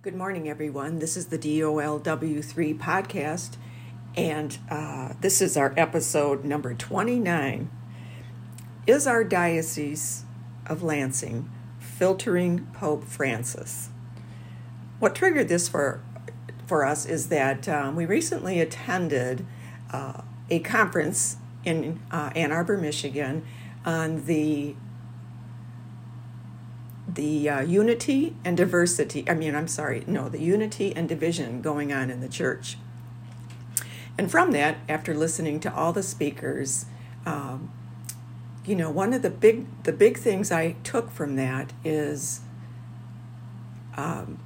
Good morning, everyone. This is the DOLW3 podcast, and uh, this is our episode number 29. Is our Diocese of Lansing filtering Pope Francis? What triggered this for, for us is that um, we recently attended uh, a conference in uh, Ann Arbor, Michigan, on the the uh, unity and diversity, I mean, I'm sorry, no, the unity and division going on in the church. And from that, after listening to all the speakers, um, you know, one of the big the big things I took from that is um,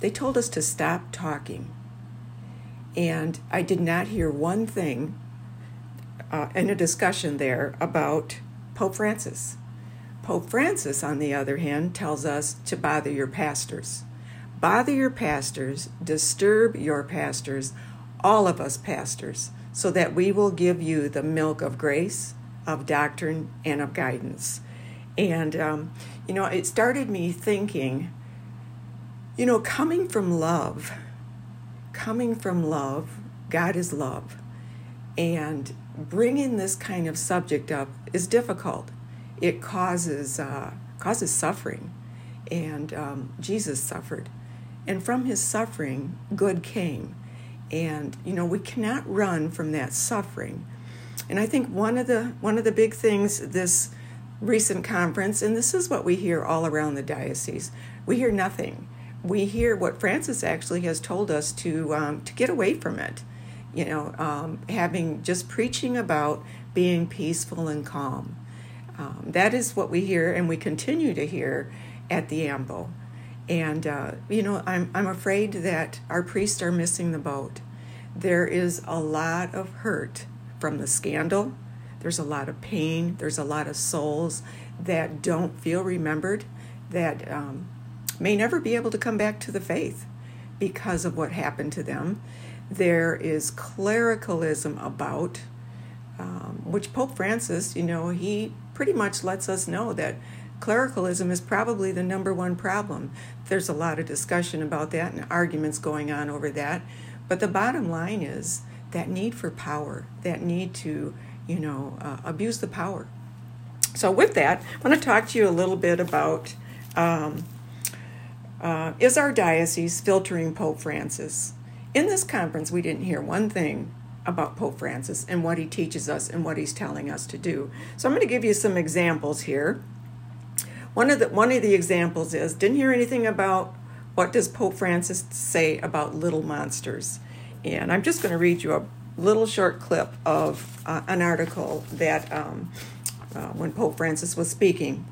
they told us to stop talking, and I did not hear one thing uh, in a discussion there about Pope Francis. Pope Francis, on the other hand, tells us to bother your pastors. Bother your pastors, disturb your pastors, all of us pastors, so that we will give you the milk of grace, of doctrine, and of guidance. And, um, you know, it started me thinking, you know, coming from love, coming from love, God is love. And bringing this kind of subject up is difficult it causes uh, causes suffering, and um, Jesus suffered, and from his suffering, good came, and you know we cannot run from that suffering, and I think one of the one of the big things this recent conference, and this is what we hear all around the diocese, we hear nothing. We hear what Francis actually has told us to um, to get away from it. You know, um, having just preaching about being peaceful and calm. Um, that is what we hear and we continue to hear at the AMBO. And, uh, you know, I'm, I'm afraid that our priests are missing the boat. There is a lot of hurt from the scandal. There's a lot of pain. There's a lot of souls that don't feel remembered, that um, may never be able to come back to the faith because of what happened to them. There is clericalism about, um, which Pope Francis, you know, he pretty much lets us know that clericalism is probably the number one problem. There's a lot of discussion about that and arguments going on over that. But the bottom line is that need for power, that need to, you know, uh, abuse the power. So, with that, I want to talk to you a little bit about um, uh, is our diocese filtering Pope Francis? In this conference, we didn't hear one thing about Pope Francis and what he teaches us and what he's telling us to do. So I'm going to give you some examples here. One of the one of the examples is didn't hear anything about what does Pope Francis say about little monsters. And I'm just going to read you a little short clip of uh, an article that um, uh, when Pope Francis was speaking.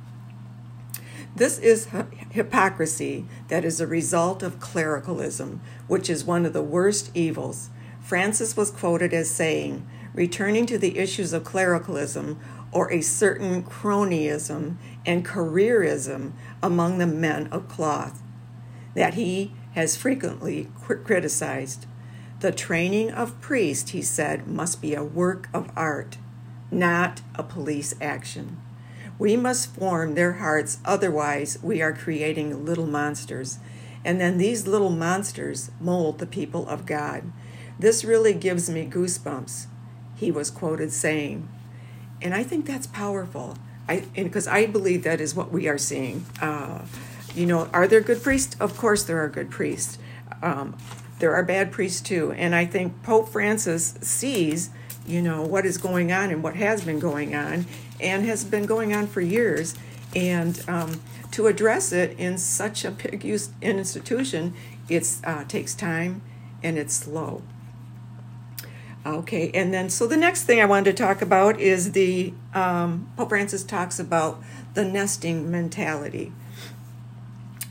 This is hypocrisy that is a result of clericalism, which is one of the worst evils. Francis was quoted as saying, returning to the issues of clericalism or a certain cronyism and careerism among the men of cloth, that he has frequently criticized. The training of priests, he said, must be a work of art, not a police action. We must form their hearts, otherwise, we are creating little monsters. And then these little monsters mold the people of God. This really gives me goosebumps, he was quoted saying. And I think that's powerful. I because I believe that is what we are seeing. Uh, you know, are there good priests? Of course, there are good priests. Um, there are bad priests too, and I think Pope Francis sees, you know, what is going on and what has been going on, and has been going on for years, and um, to address it in such a big use, institution, it uh, takes time and it's slow. Okay, and then so the next thing I wanted to talk about is the um, Pope Francis talks about the nesting mentality.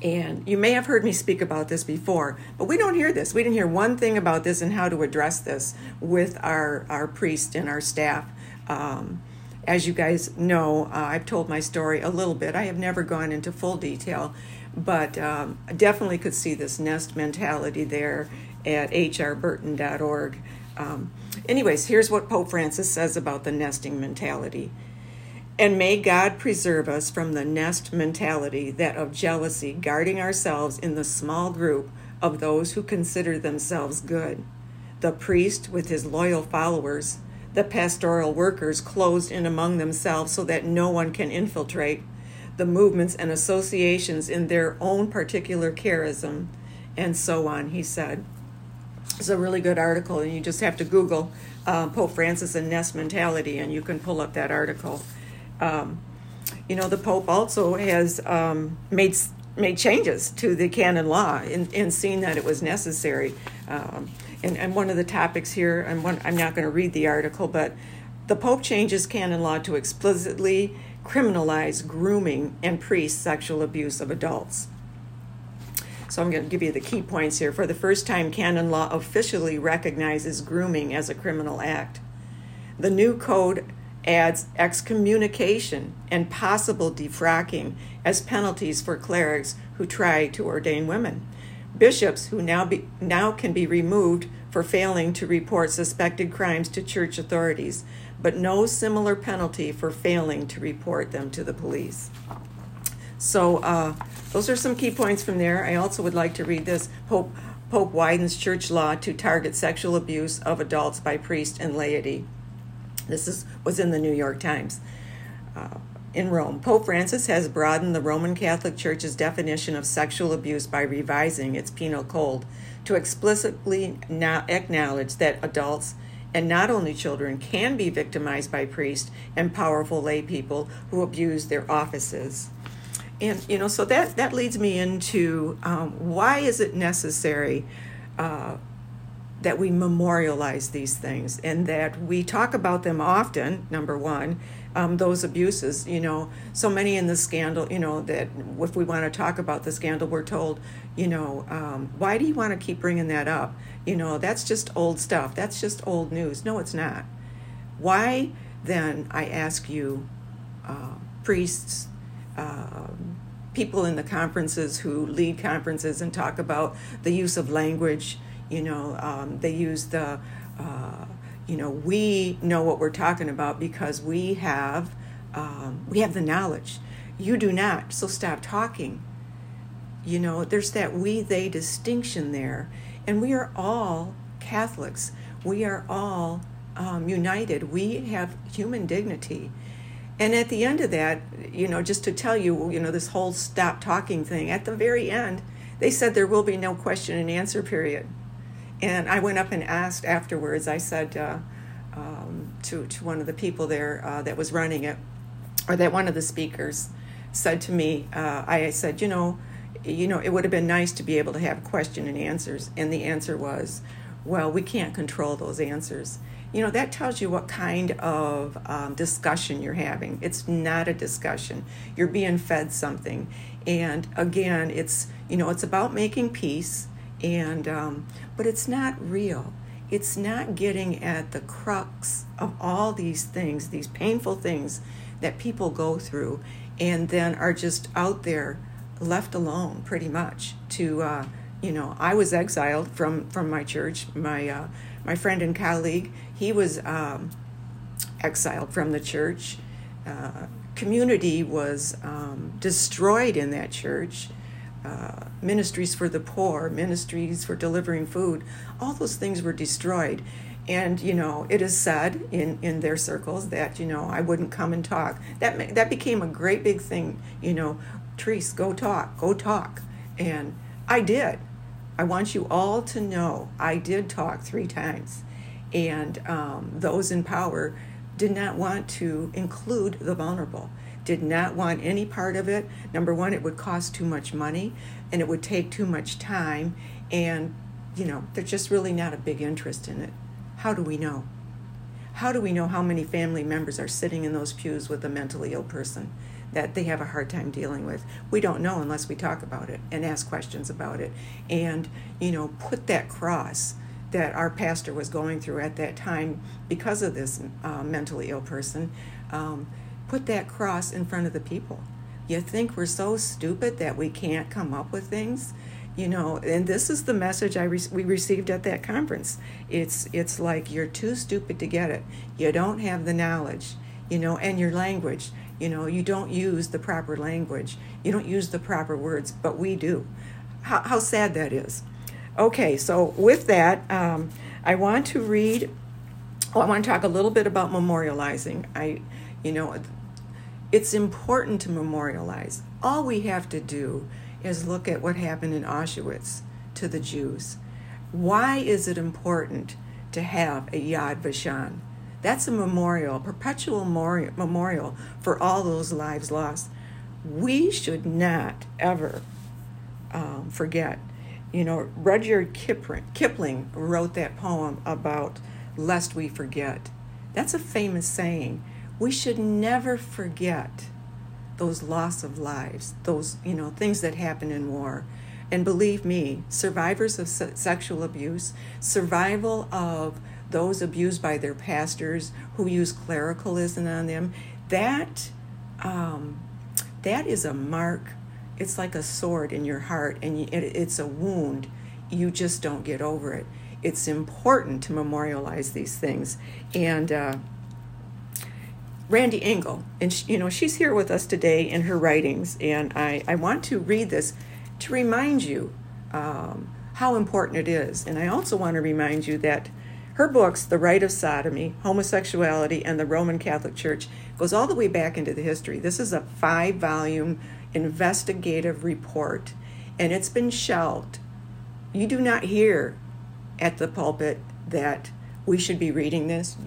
And you may have heard me speak about this before, but we don't hear this. We didn't hear one thing about this and how to address this with our, our priest and our staff. Um, as you guys know, uh, I've told my story a little bit. I have never gone into full detail, but um, I definitely could see this nest mentality there at hrburton.org. Um, anyways, here's what Pope Francis says about the nesting mentality. And may God preserve us from the nest mentality, that of jealousy, guarding ourselves in the small group of those who consider themselves good. The priest with his loyal followers, the pastoral workers closed in among themselves so that no one can infiltrate, the movements and associations in their own particular charism, and so on, he said. It's a really good article, and you just have to Google uh, Pope Francis and nest mentality, and you can pull up that article. Um, you know, the Pope also has um, made made changes to the canon law in seeing that it was necessary. Um, and, and one of the topics here, and one, I'm not going to read the article, but the Pope changes canon law to explicitly criminalize grooming and priest sexual abuse of adults. So I'm going to give you the key points here. For the first time, canon law officially recognizes grooming as a criminal act. The new code adds excommunication and possible defrocking as penalties for clerics who try to ordain women. Bishops who now be, now can be removed for failing to report suspected crimes to church authorities, but no similar penalty for failing to report them to the police. So uh, those are some key points from there. I also would like to read this. Pope, Pope widens church law to target sexual abuse of adults by priest and laity. This is, was in the New York Times. Uh, in Rome, Pope Francis has broadened the Roman Catholic Church's definition of sexual abuse by revising its penal code to explicitly now acknowledge that adults and not only children can be victimized by priests and powerful lay people who abuse their offices and you know so that that leads me into um, why is it necessary uh, that we memorialize these things and that we talk about them often number one um, those abuses you know so many in the scandal you know that if we want to talk about the scandal we're told you know um, why do you want to keep bringing that up? You know that's just old stuff. That's just old news. No it's not. Why then i ask you uh, priests um, people in the conferences who lead conferences and talk about the use of language. You know, um, they use the, uh, you know, we know what we're talking about because we have, um, we have the knowledge. You do not, so stop talking. You know, there's that we they distinction there, and we are all Catholics. We are all um, united. We have human dignity and at the end of that, you know, just to tell you, you know, this whole stop talking thing, at the very end, they said there will be no question and answer period. And I went up and asked afterwards, I said uh, um, to, to one of the people there uh, that was running it, or that one of the speakers said to me, uh, I said, you know, you know, it would have been nice to be able to have question and answers. And the answer was, well, we can't control those answers. You know that tells you what kind of um, discussion you're having. It's not a discussion. You're being fed something. And again it's you know it's about making peace and um, but it's not real. It's not getting at the crux of all these things these painful things that people go through and then are just out there left alone pretty much to uh, you know i was exiled from from my church my uh, my friend and colleague, he was um, exiled from the church. Uh, community was um, destroyed in that church. Uh, ministries for the poor, ministries for delivering food, all those things were destroyed. And you know, it is said in in their circles that you know I wouldn't come and talk. That that became a great big thing. You know, Therese, go talk, go talk, and I did. I want you all to know I did talk three times, and um, those in power did not want to include the vulnerable, did not want any part of it. Number one, it would cost too much money and it would take too much time, and you know, there's just really not a big interest in it. How do we know? How do we know how many family members are sitting in those pews with a mentally ill person? That they have a hard time dealing with. We don't know unless we talk about it and ask questions about it and, you know, put that cross that our pastor was going through at that time because of this uh, mentally ill person, um, put that cross in front of the people. You think we're so stupid that we can't come up with things? you know and this is the message i re- we received at that conference it's it's like you're too stupid to get it you don't have the knowledge you know and your language You know, you don't use the proper language, you don't use the proper words, but we do. How, how sad that is. Okay, so with that, um, I want to read. Oh, I want to talk a little bit about memorializing. I, you know, it's important to memorialize. All we have to do is look at what happened in Auschwitz to the Jews. Why is it important to have a Yad Vashem? That's a memorial, a perpetual memorial for all those lives lost. We should not ever um, forget. You know, Rudyard Kipling wrote that poem about lest we forget. That's a famous saying. We should never forget those loss of lives, those, you know, things that happen in war. And believe me, survivors of se- sexual abuse, survival of those abused by their pastors who use clericalism on them, that um, that is a mark. It's like a sword in your heart, and it's a wound. You just don't get over it. It's important to memorialize these things, and. Uh, Randy Engel, and she, you know she's here with us today in her writings, and I, I want to read this to remind you um, how important it is, and I also want to remind you that her books, The Rite of Sodomy, Homosexuality, and the Roman Catholic Church, goes all the way back into the history. This is a five-volume investigative report, and it's been shelved. You do not hear at the pulpit that we should be reading this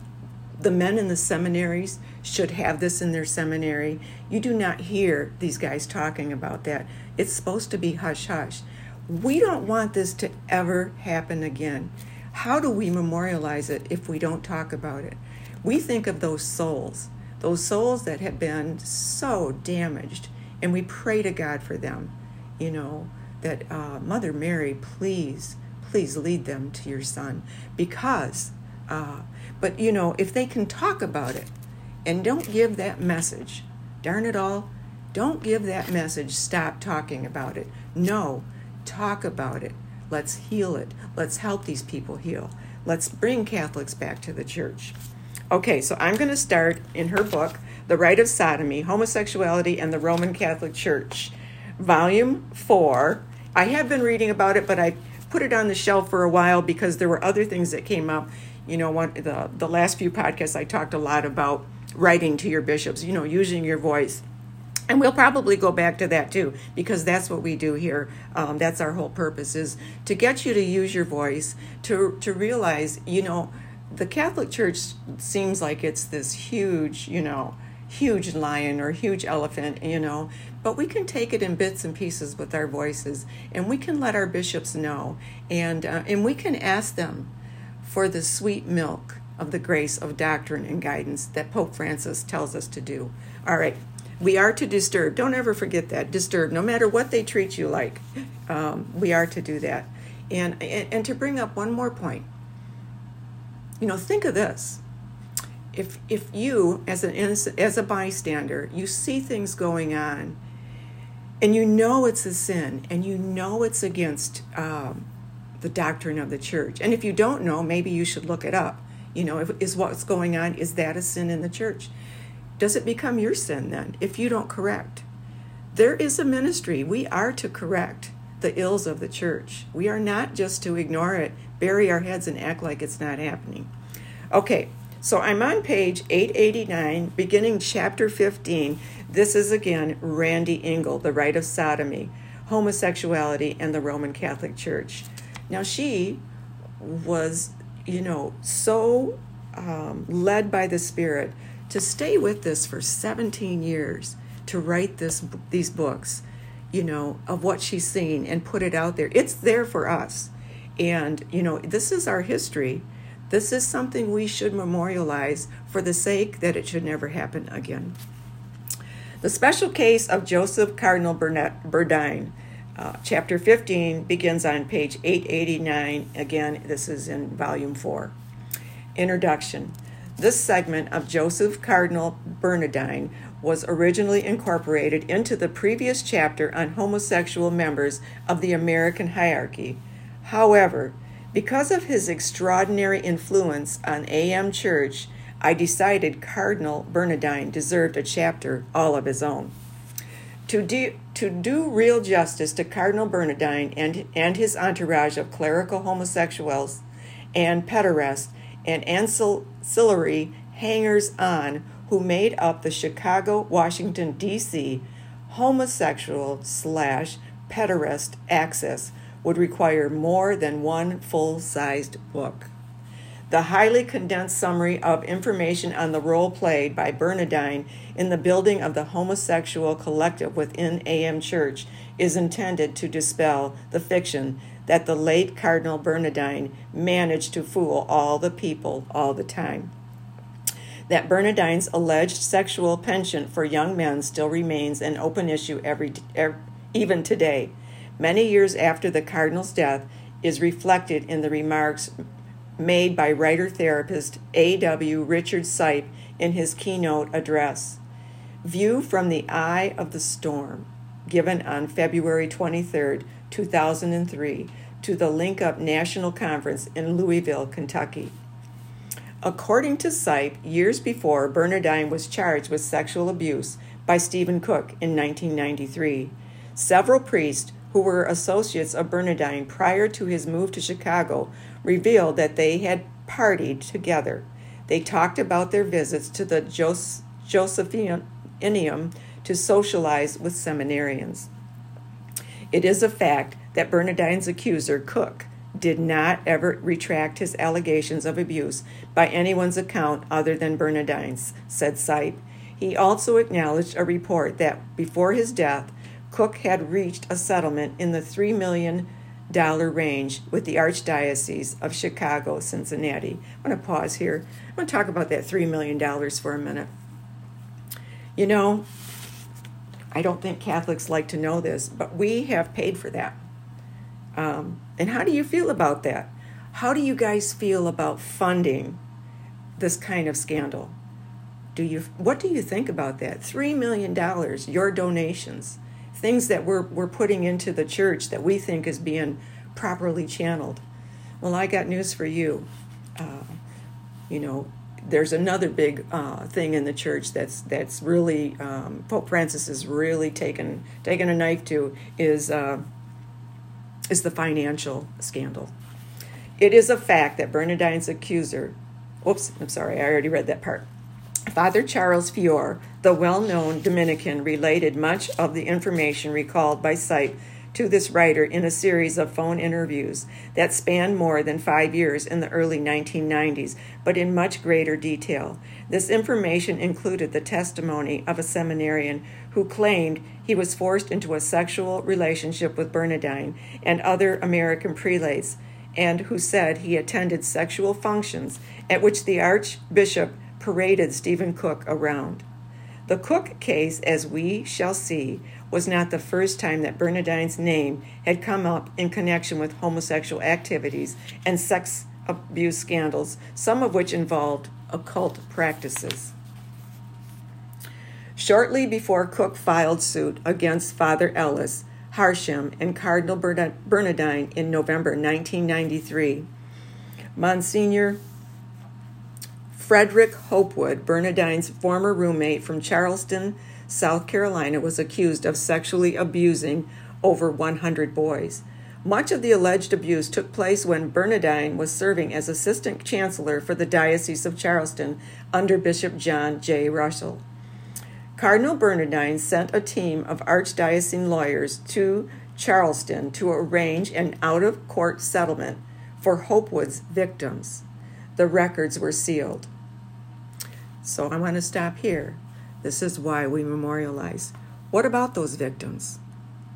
the men in the seminaries should have this in their seminary. You do not hear these guys talking about that. It's supposed to be hush hush. We don't want this to ever happen again. How do we memorialize it if we don't talk about it? We think of those souls, those souls that have been so damaged, and we pray to God for them. You know, that uh, Mother Mary, please, please lead them to your son because uh, but you know, if they can talk about it and don't give that message, darn it all, don't give that message, stop talking about it. No, talk about it. Let's heal it. Let's help these people heal. Let's bring Catholics back to the church. Okay, so I'm going to start in her book, The Rite of Sodomy Homosexuality and the Roman Catholic Church, Volume 4. I have been reading about it, but I put it on the shelf for a while because there were other things that came up you know, one the the last few podcasts I talked a lot about writing to your bishops, you know, using your voice. And we'll probably go back to that too, because that's what we do here. Um, that's our whole purpose is to get you to use your voice, to to realize, you know, the Catholic Church seems like it's this huge, you know, huge lion or huge elephant, you know, but we can take it in bits and pieces with our voices, and we can let our bishops know, and uh, and we can ask them for the sweet milk of the grace of doctrine and guidance that Pope Francis tells us to do. All right, we are to disturb. Don't ever forget that. Disturb, no matter what they treat you like, um, we are to do that. And, and, and to bring up one more point, you know, think of this. If, if you, as an as a bystander, you see things going on, and you know it's a sin, and you know it's against um, the doctrine of the church. And if you don't know, maybe you should look it up. You know, if, is what's going on, is that a sin in the church? Does it become your sin then if you don't correct? There is a ministry. We are to correct the ills of the church. We are not just to ignore it, bury our heads, and act like it's not happening. Okay, so I'm on page 889, beginning chapter 15. This is again Randy Engel, The Rite of Sodomy, Homosexuality, and the Roman Catholic Church. Now, she was, you know, so um, led by the Spirit to stay with this for 17 years to write this these books, you know, of what she's seen and put it out there. It's there for us. And, you know, this is our history. This is something we should memorialize for the sake that it should never happen again. The special case of Joseph Cardinal Burnett, Burdine uh, chapter 15 begins on page 889. Again, this is in volume 4. Introduction. This segment of Joseph Cardinal Bernardin was originally incorporated into the previous chapter on homosexual members of the American hierarchy. However, because of his extraordinary influence on AmChurch I decided Cardinal Bernardin deserved a chapter all of his own. To do, to do real justice to Cardinal Bernardin and, and his entourage of clerical homosexuals and pederasts and ancillary hangers on who made up the Chicago, Washington, D.C. homosexual slash pederast axis would require more than one full sized book. The highly condensed summary of information on the role played by Bernadine in the building of the homosexual collective within AmChurch is intended to dispel the fiction that the late Cardinal Bernardin managed to fool all the people all the time. That Bernardin's alleged sexual penchant for young men still remains an open issue every, every even today many years after the Cardinal's death, is reflected in the remarks made by writer therapist A.W. Richard Sipe in his keynote address. View from the Eye of the Storm, given on February 23, 2003, to the Link Up National Conference in Louisville, Kentucky. According to Sipe, years before, Bernardin was charged with sexual abuse by Steven Cook in 1993. Several priests who were associates of Bernardin prior to his move to Chicago, revealed that they had partied together. They talked about their visits to the Jos- Josephinum to socialize with seminarians. It is a fact that Bernardin's accuser, Cook, did not ever retract his allegations of abuse by anyone's account other than Bernardin's, said Sipe. He also acknowledged a report that before his death, Cook had reached a settlement in the $3 million range with the Archdiocese of Chicago Cincinnati. I'm going to pause here. I'm going to talk about that $3 million for a minute. You know, I don't think Catholics like to know this, but we have paid for that. Um, and how do you feel about that? How do you guys feel about funding this kind of scandal? Do you what do you think about that? 3 million dollars your donations things that we're, we're putting into the church that we think is being properly channeled. Well, I got news for you. Uh, you know, there's another big uh, thing in the church that's that's really um, Pope Francis has really taken taken a knife to is uh, is the financial scandal. It is a fact that Bernardin's accuser. Oops, I'm sorry, I already read that part. Father Charles Fiore, the well known Dominican, related much of the information recalled by Sipe to this writer in a series of phone interviews that spanned more than five years in the early 1990s, but in much greater detail. This information included the testimony of a seminarian who claimed he was forced into a sexual relationship with Bernardin and other American prelates, and who said he attended sexual functions at which the Archbishop paraded Steven Cook around. The Cook case, as we shall see, was not the first time that Bernardin's name had come up in connection with homosexual activities and sex abuse scandals, some of which involved occult practices. Shortly before Cook filed suit against Father Ellis, Harsham, and Cardinal Bernardin in November 1993, Monsignor Frederick Hopwood, Bernardin's former roommate from Charleston, South Carolina, was accused of sexually abusing over 100 boys. Much of the alleged abuse took place when Bernadine was serving as assistant chancellor for the Diocese of Charleston under Bishop John J. Russell. Cardinal Bernardin sent a team of archdiocesan lawyers to Charleston to arrange an out of court settlement for Hopwood's victims. The records were sealed. So I want to stop here. This is why we memorialize. What about those victims?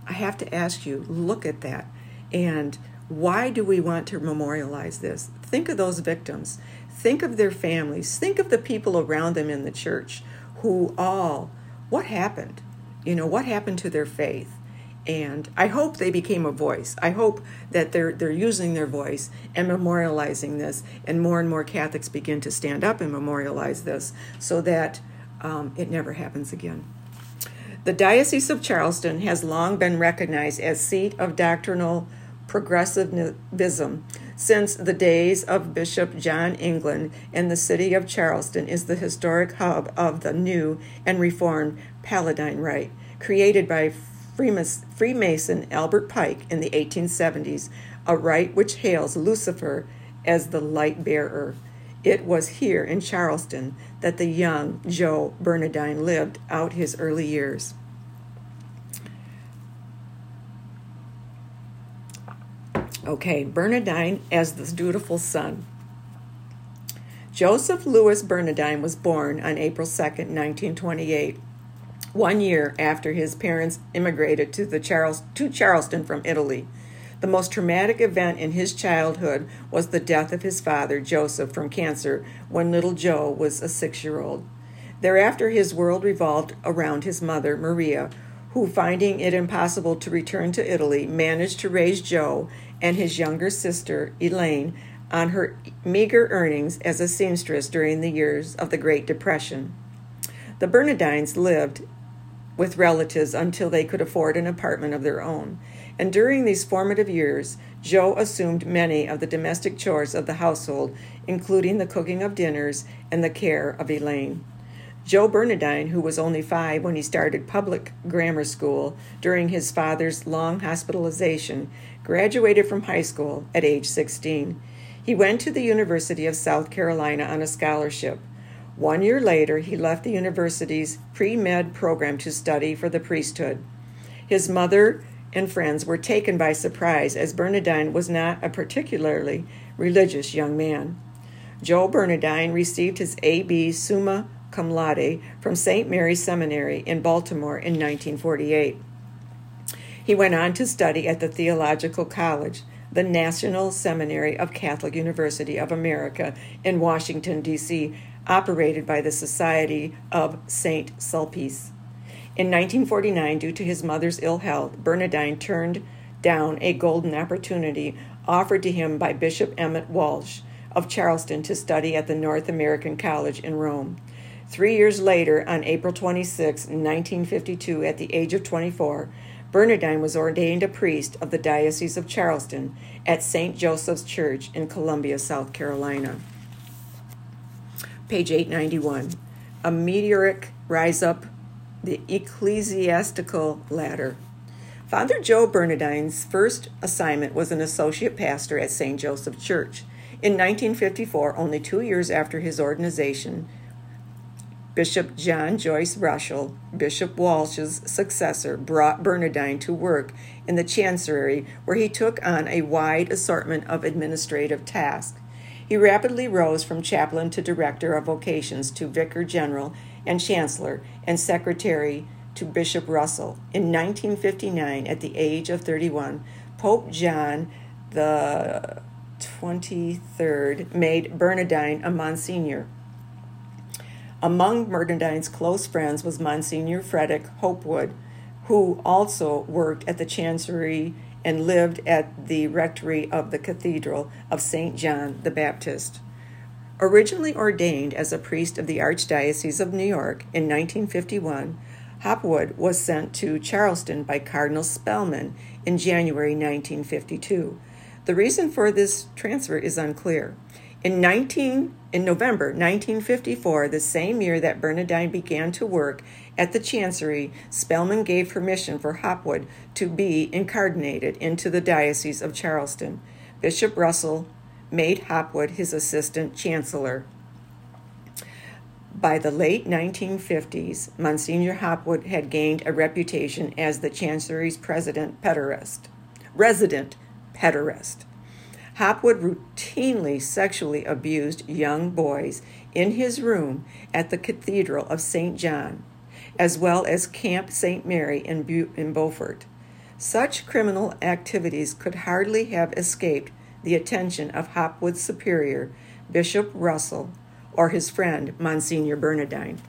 I have to ask you, look at that. And why do we want to memorialize this? Think of those victims. Think of their families. Think of the people around them in the church who all, what happened? You know, what happened to their faith? and I hope they became a voice. I hope that they're they're using their voice and memorializing this, and more and more Catholics begin to stand up and memorialize this, so that um, it never happens again. The Diocese of Charleston has long been recognized as seat of doctrinal progressivism Since the days of Bishop John England and the city of Charleston is the historic hub of the new and reformed Palladian Rite, created by Freemason Albert Pike in the 1870s, a rite which hails Lucifer as the light bearer. It was here in Charleston that the young Joe Bernardin lived out his early years. Okay, Bernardin as the dutiful son. Joseph Louis Bernardin was born on April 2, 1928, one year after his parents immigrated to, Charles, to Charleston from Italy. The most traumatic event in his childhood was the death of his father, Joseph, from cancer when little Joe was a six year old. Thereafter, his world revolved around his mother, Maria, who, finding it impossible to return to Italy, managed to raise Joe and his younger sister, Elaine, on her meager earnings as a seamstress during the years of the Great Depression. The Bernardins lived with relatives until they could afford an apartment of their own and during these formative years, Joe assumed many of the domestic chores of the household, including the cooking of dinners and the care of Elaine. Joe Bernadine, who was only five when he started public grammar school during his father's long hospitalization, graduated from high school at age 16. He went to the University of South Carolina on a scholarship. One year later, he left the university's pre med program to study for the priesthood. His mother and friends were taken by surprise as Bernardin was not a particularly religious young man. Joe Bernardin received his A.B. Summa Cum Laude from St. Mary's Seminary in Baltimore in 1948. He went on to study at the Theological College, the National Seminary of Catholic University of America in Washington, D.C., operated by the Society of St. Sulpice. In 1949, due to his mother's ill health, Bernardin turned down a golden opportunity offered to him by Bishop Emmett Walsh of Charleston to study at the North American College in Rome. Three years later, on April 26, 1952, at the age of 24, Bernardin was ordained a priest of the Diocese of Charleston at St. Joseph's Church in Columbia, South Carolina. Page 891. A meteoric rise up the ecclesiastical ladder. Father Joe Bernardin's first assignment was an associate pastor at St. Joseph Church. In 1954, only two years after his ordination, Bishop John Joyce Russell, Bishop Walsh's successor, brought Bernardin to work in the chancery where he took on a wide assortment of administrative tasks. He rapidly rose from chaplain to director of vocations to vicar general and chancellor and secretary to Bishop Russell. In 1959, at the age of 31, Pope John the 23rd made Bernardin a Monsignor. Among Bernardin's close friends was Monsignor Frederick Hopwood, who also worked at the Chancery and lived at the rectory of the Cathedral of St. John the Baptist. Originally ordained as a priest of the Archdiocese of New York in 1951, Hopwood was sent to Charleston by Cardinal Spellman in January 1952. The reason for this transfer is unclear. In 19 in November 1954, the same year that Bernadine began to work at the Chancery, Spellman gave permission for Hopwood to be incarnated into the Diocese of Charleston. Bishop Russell made Hopwood his assistant chancellor. By the late 1950s, Monsignor Hopwood had gained a reputation as the Chancery's president pederast, resident pederast. Hopwood routinely sexually abused young boys in his room at the Cathedral of St. John, as well as Camp St. Mary in, in Beaufort. Such criminal activities could hardly have escaped the attention of Hopwood's superior, Bishop Russell, or his friend, Monsignor Bernardin.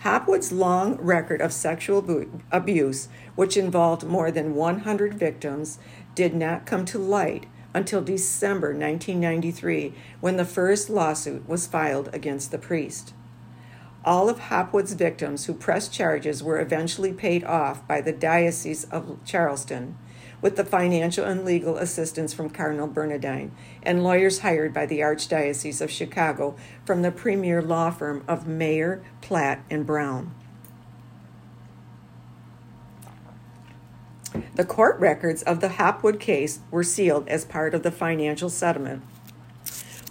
Hopwood's long record of sexual abuse, which involved more than 100 victims, did not come to light until December 1993 when the first lawsuit was filed against the priest. All of Hopwood's victims who pressed charges were eventually paid off by the Diocese of Charleston, with the financial and legal assistance from Cardinal Bernardin and lawyers hired by the Archdiocese of Chicago from the premier law firm of Mayer, Platt, and Brown. The court records of the Hopwood case were sealed as part of the financial settlement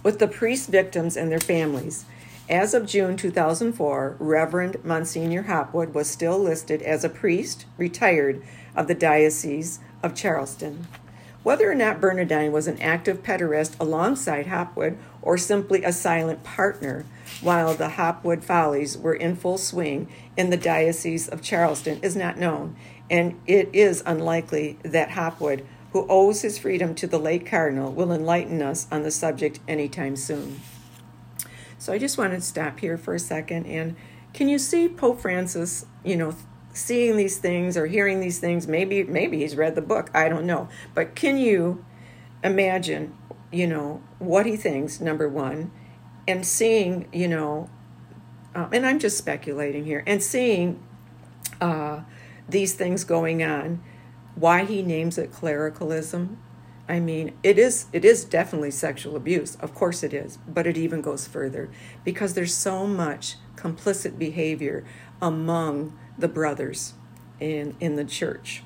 with the priest victims and their families. As of June 2004, Reverend Monsignor Hopwood was still listed as a priest, retired, of the Diocese of Charleston. Whether or not Bernardin was an active pederast alongside Hopwood or simply a silent partner while the Hopwood Follies were in full swing in the Diocese of Charleston is not known, and it is unlikely that Hopwood, who owes his freedom to the late Cardinal, will enlighten us on the subject anytime soon. So I just wanted to stop here for a second and can you see Pope Francis, you know, seeing these things or hearing these things? Maybe maybe he's read the book, I don't know. But can you imagine, you know, what he thinks number 1 and seeing, you know, um, and I'm just speculating here, and seeing uh, these things going on, why he names it clericalism, I mean, it is it is definitely sexual abuse. Of course it is, but it even goes further because there's so much complicit behavior among the brothers in in the church.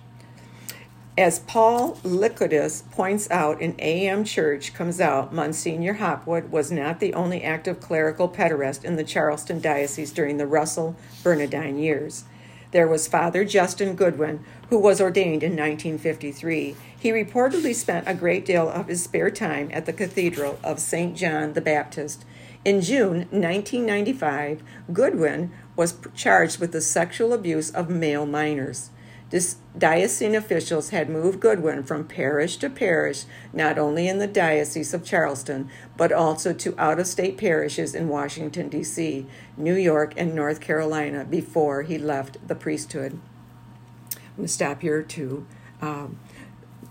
As Paul Likoudis points out in AmChurch comes out, Monsignor Hopwood was not the only active clerical pederast in the Charleston Diocese during the Russell Bernardin years. There was Father Justin Goodwin, who was ordained in 1953. He reportedly spent a great deal of his spare time at the Cathedral of St. John the Baptist. In June 1995, Goodwin was charged with the sexual abuse of male minors. This diocesan officials had moved Goodwin from parish to parish, not only in the Diocese of Charleston, but also to out of state parishes in Washington, D.C., New York, and North Carolina before he left the priesthood. I'm going to stop here too. Um,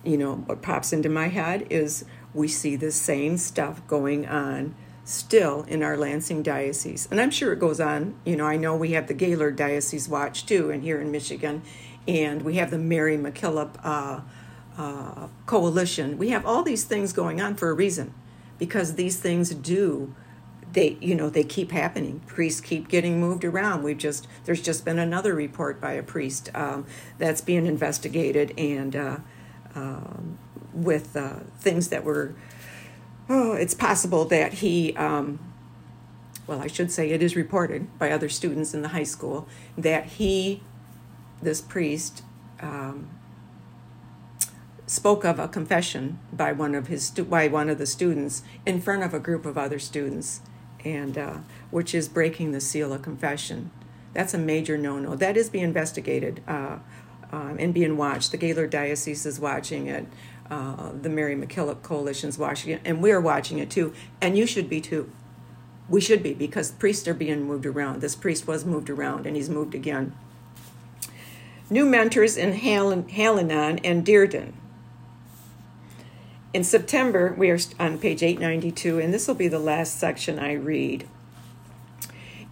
you know, what pops into my head is we see the same stuff going on still in our Lansing diocese. And I'm sure it goes on. You know, I know we have the Gaylord Diocese Watch too, and here in Michigan, and we have the Mary MacKillop uh, uh, Coalition. We have all these things going on for a reason, because these things do. They, you know, they keep happening. Priests keep getting moved around. We've just there's just been another report by a priest um, that's being investigated, and uh, um, with uh, things that were. Oh, it's possible that he. Um, well, I should say it is reported by other students in the high school that he this priest um, spoke of a confession by one of his by one of the students in front of a group of other students, and uh, which is breaking the seal of confession. That's a major no-no. That is being investigated uh, um, and being watched. The Gaylord Diocese is watching it. Uh, the Mary MacKillop Coalition's watching it, and we're watching it too. And you should be too. We should be because priests are being moved around. This priest was moved around, and he's moved again. New mentors in Hallinan and Dearden. In September, we are on page 892, and this will be the last section I read.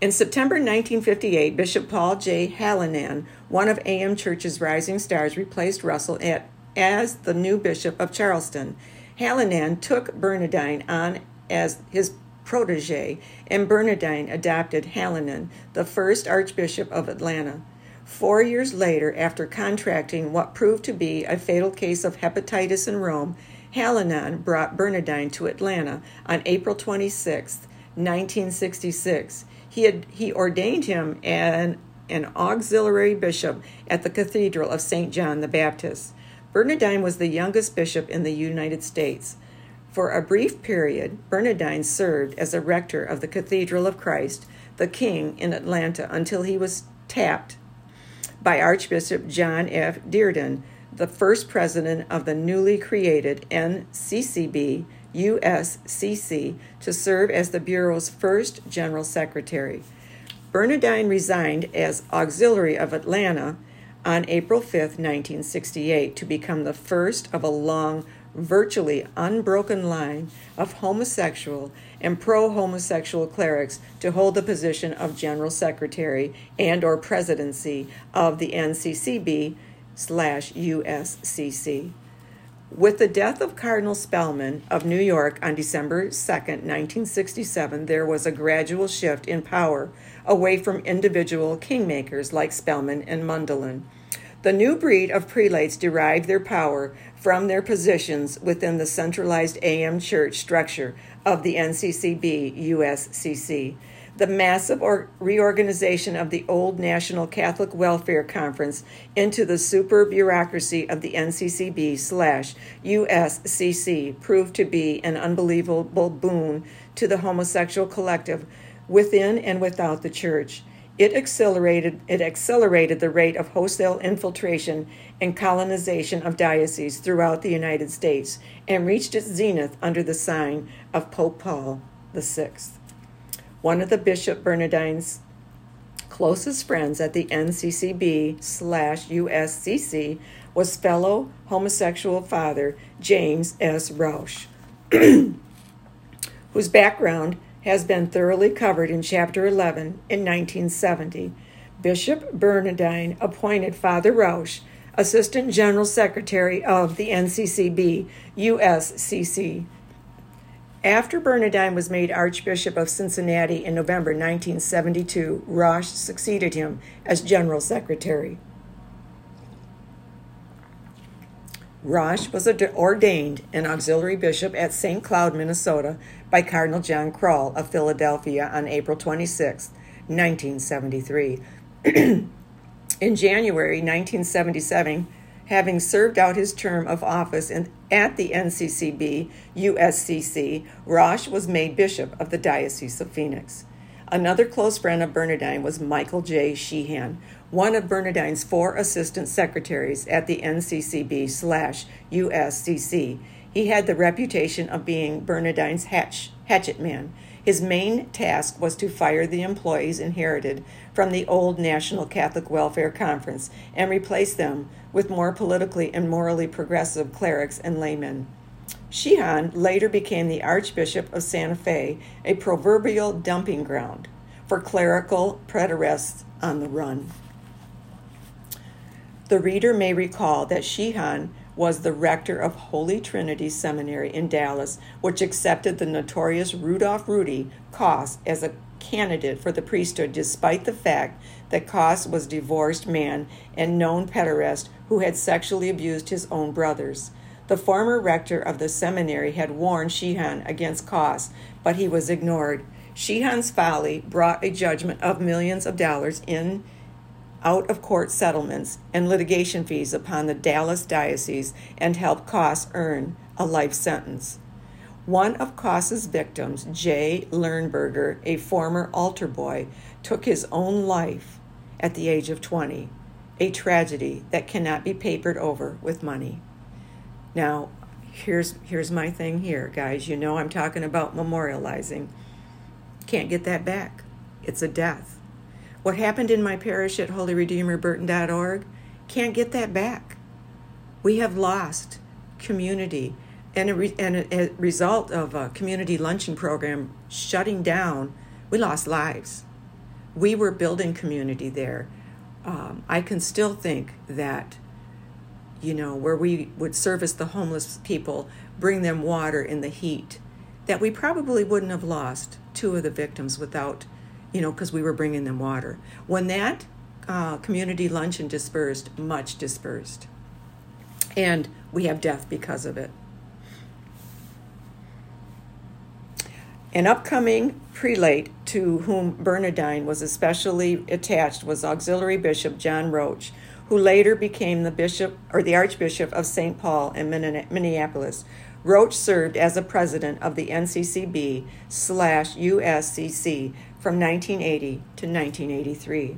In September 1958, Bishop Paul J. Hallinan, one of AmChurch's rising stars, replaced Russell at, as the new bishop of Charleston. Hallinan took Bernardin on as his protege, and Bernardin adopted Hallinan, the first Archbishop of Atlanta. Four years later, after contracting what proved to be a fatal case of hepatitis in Rome, Hallinan brought Bernardin to Atlanta on April 26, 1966. He, had, he ordained him an, an auxiliary bishop at the Cathedral of St. John the Baptist. Bernardin was the youngest bishop in the United States. For a brief period, Bernardin served as a rector of the Cathedral of Christ, the King, in Atlanta until he was tapped by Archbishop John F. Dearden, the first president of the newly created NCCB USCC, to serve as the Bureau's first general secretary. Bernardin resigned as auxiliary of Atlanta on April 5, 1968, to become the first of a long, virtually unbroken line of homosexual and pro-homosexual clerics to hold the position of general secretary and or presidency of the NCCB slash USCC. With the death of Cardinal Spellman of New York on December 2, 1967, there was a gradual shift in power away from individual kingmakers like Spellman and Mundelein. The new breed of prelates derived their power from their positions within the centralized AmChurch structure of the NCCB USCC the massive or- reorganization of the old National Catholic Welfare Conference into the super bureaucracy of the NCCB slash USCC proved to be an unbelievable boon to the homosexual collective within and without the church. It accelerated, it accelerated the rate of wholesale infiltration and colonization of dioceses throughout the United States and reached its zenith under the sign of Pope Paul VI. One of the Bishop Bernardin's closest friends at the NCCB slash USCC was fellow homosexual father James S. Rausch, whose background has been thoroughly covered in Chapter 11 in 1970. Bishop Bernardin appointed Father Rausch Assistant General Secretary of the NCCB USCC after Bernardin was made Archbishop of Cincinnati in November 1972, Rausch succeeded him as General Secretary. Rausch was ordained an auxiliary bishop at St. Cloud, Minnesota by Cardinal John Krol of Philadelphia on April 26, 1973. in January 1977, having served out his term of office in, at the NCCB USCC, Rausch was made bishop of the Diocese of Phoenix. Another close friend of Bernardin was Michael J. Sheehan, one of Bernardin's four assistant secretaries at the NCCB slash USCC. He had the reputation of being Bernardin's hatch, hatchet man. His main task was to fire the employees inherited from the old National Catholic Welfare Conference and replace them with more politically and morally progressive clerics and laymen. Sheehan later became the Archbishop of Santa Fe, a proverbial dumping ground for clerical pederasts on the run. The reader may recall that Sheehan was the rector of Holy Trinity Seminary in Dallas, which accepted the notorious Rudolph Rudy Kos as a candidate for the priesthood despite the fact that Kos was a divorced man and known pederast who had sexually abused his own brothers. The former rector of the seminary had warned Sheehan against Kos, but he was ignored. Sheehan's folly brought a judgment of millions of dollars in out of court settlements and litigation fees upon the Dallas Diocese and helped Kos earn a life sentence. One of Kos's victims, Jay Lemberger, a former altar boy, took his own life at the age of 20, a tragedy that cannot be papered over with money. Now, here's here's my thing here, guys. You know I'm talking about memorializing. Can't get that back. It's a death. What happened in my parish at holyredeemerburton.org? Can't get that back. We have lost community and a, re- and a, a result of a community luncheon program shutting down, we lost lives. We were building community there. Um, I can still think that, you know, where we would service the homeless people, bring them water in the heat, that we probably wouldn't have lost two of the victims without, you know, because we were bringing them water. When that uh, community luncheon dispersed, much dispersed. And we have death because of it. An upcoming prelate to whom Bernardin was especially attached was Auxiliary Bishop John Roach, who later became the bishop or the Archbishop of St. Paul in Minneapolis. Roach served as a president of the NCCB slash USCC from 1980 to 1983.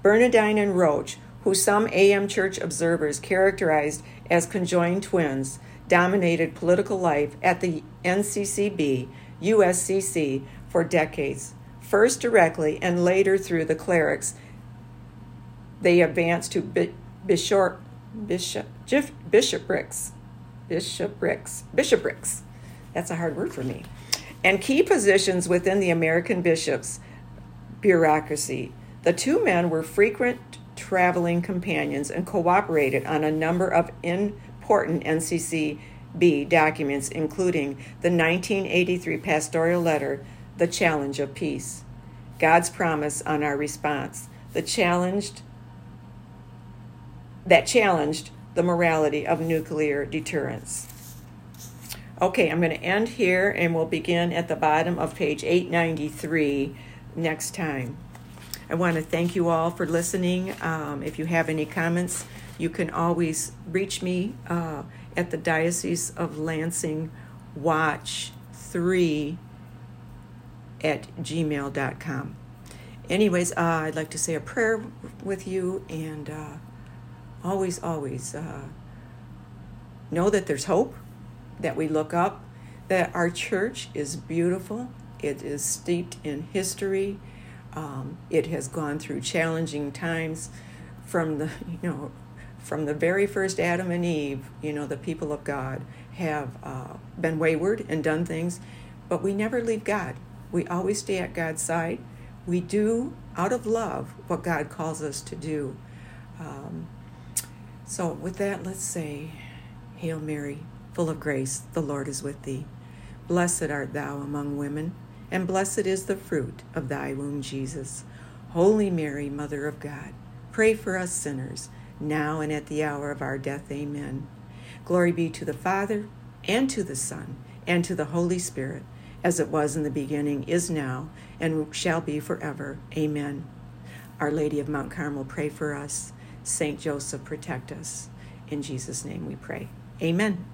Bernardin and Roach, who some AmChurch observers characterized as conjoined twins, dominated political life at the NCCB USCC for decades, first directly and later through the clerics. They advanced to bishop, bishop, bishoprics, bishoprics, bishoprics. That's a hard word for me. And key positions within the American bishops' bureaucracy. The two men were frequent traveling companions and cooperated on a number of important important NCCB documents, including the 1983 pastoral letter, The Challenge of Peace, God's promise on our response, the challenged that challenged the morality of nuclear deterrence. Okay, I'm going to end here and we'll begin at the bottom of page 893 next time. I want to thank you all for listening. Um, if you have any comments, you can always reach me uh, at the Diocese of Lansing Watch 3 at gmail.com. Anyways, uh, I'd like to say a prayer with you and uh, always, always uh, know that there's hope, that we look up, that our church is beautiful, it is steeped in history, um, it has gone through challenging times from the, you know, from the very first Adam and Eve, you know, the people of God have uh, been wayward and done things, but we never leave God. We always stay at God's side. We do, out of love, what God calls us to do. Um, so, with that, let's say, Hail Mary, full of grace, the Lord is with thee. Blessed art thou among women, and blessed is the fruit of thy womb, Jesus. Holy Mary, Mother of God, pray for us sinners, now and at the hour of our death. Amen. Glory be to the Father, and to the Son, and to the Holy Spirit, as it was in the beginning, is now, and shall be forever. Amen. Our Lady of Mount Carmel, pray for us. Saint Joseph, protect us. In Jesus' name we pray. Amen.